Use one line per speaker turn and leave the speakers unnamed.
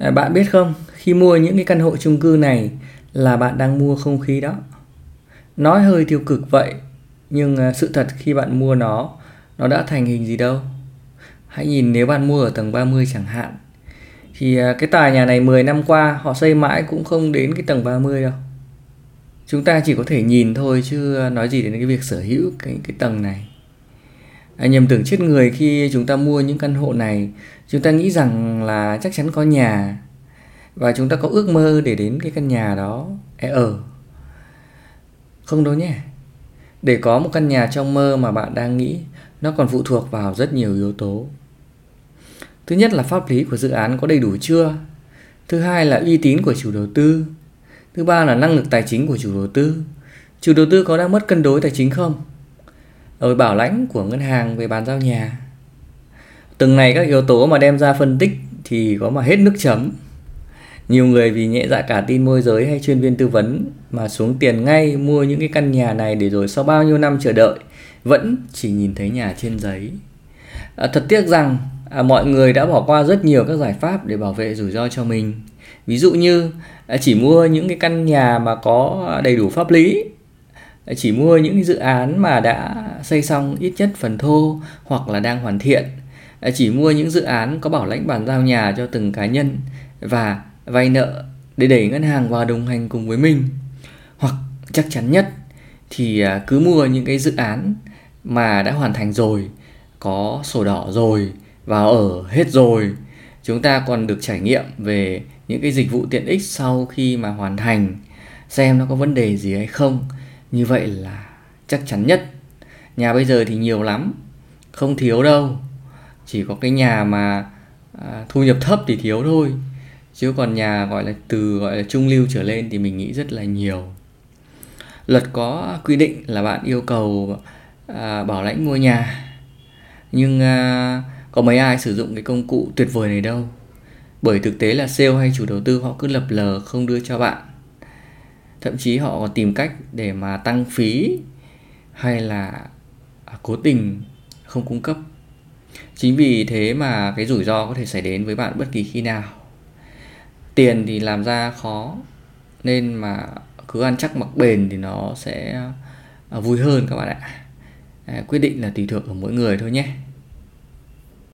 À, bạn biết không, khi mua những cái căn hộ chung cư này là bạn đang mua không khí đó. Nói hơi tiêu cực vậy, nhưng à, sự thật khi bạn mua nó, nó đã thành hình gì đâu. Hãy nhìn nếu bạn mua ở tầng 30 chẳng hạn, thì à, cái tòa nhà này 10 năm qua họ xây mãi cũng không đến cái tầng 30 đâu. Chúng ta chỉ có thể nhìn thôi chứ à, nói gì đến cái việc sở hữu cái cái tầng này. À, nhầm tưởng chết người khi chúng ta mua những căn hộ này. Chúng ta nghĩ rằng là chắc chắn có nhà. Và chúng ta có ước mơ để đến cái căn nhà đó. Để ở ờ. không đâu nhé. Để có một căn nhà trong mơ mà bạn đang nghĩ nó còn phụ thuộc vào rất nhiều yếu tố. Thứ nhất là pháp lý của dự án có đầy đủ chưa? Thứ hai là uy tín của chủ đầu tư. Thứ ba là năng lực tài chính của chủ đầu tư. Chủ đầu tư có đang mất cân đối tài chính không? Rồi bảo lãnh của ngân hàng về bàn giao nhà. Từng này các yếu tố mà đem ra phân tích thì có mà hết nước chấm. Nhiều người vì nhẹ dạ cả tin môi giới hay chuyên viên tư vấn mà xuống tiền ngay mua những cái căn nhà này để rồi sau bao nhiêu năm chờ đợi vẫn chỉ nhìn thấy nhà trên giấy. À, thật tiếc rằng à, mọi người đã bỏ qua rất nhiều các giải pháp để bảo vệ rủi ro cho mình. Ví dụ như à, chỉ mua những cái căn nhà mà có đầy đủ pháp lý chỉ mua những dự án mà đã xây xong ít nhất phần thô hoặc là đang hoàn thiện. Chỉ mua những dự án có bảo lãnh bàn giao nhà cho từng cá nhân và vay nợ để đẩy ngân hàng vào đồng hành cùng với mình. Hoặc chắc chắn nhất thì à, cứ mua những cái dự án mà đã hoàn thành rồi, có sổ đỏ rồi và ở hết rồi. Chúng ta còn được trải nghiệm về những cái dịch vụ tiện ích sau khi mà hoàn thành, xem nó có vấn đề gì hay không như vậy là chắc chắn nhất. Nhà bây giờ thì nhiều lắm không thiếu đâu. Chỉ có cái nhà mà à, thu nhập thấp thì thiếu thôi. Chứ còn nhà gọi là từ gọi là trung lưu trở lên thì mình nghĩ rất là nhiều. Luật có quy định là bạn yêu cầu à, bảo lãnh mua nhà. Nhưng à, có mấy ai sử dụng cái công cụ tuyệt vời này đâu. Bởi thực tế là sale hay chủ đầu tư họ cứ lập lờ không đưa cho bạn thậm chí họ còn tìm cách để mà tăng phí hay là à, cố tình không cung cấp. Chính vì thế mà cái rủi ro có thể xảy đến với bạn bất kỳ khi nào. Tiền thì làm ra khó, nên mà cứ ăn chắc mặc bền thì nó sẽ à, vui hơn các bạn ạ. À, quyết định là tùy thuộc ở mỗi người thôi nhé.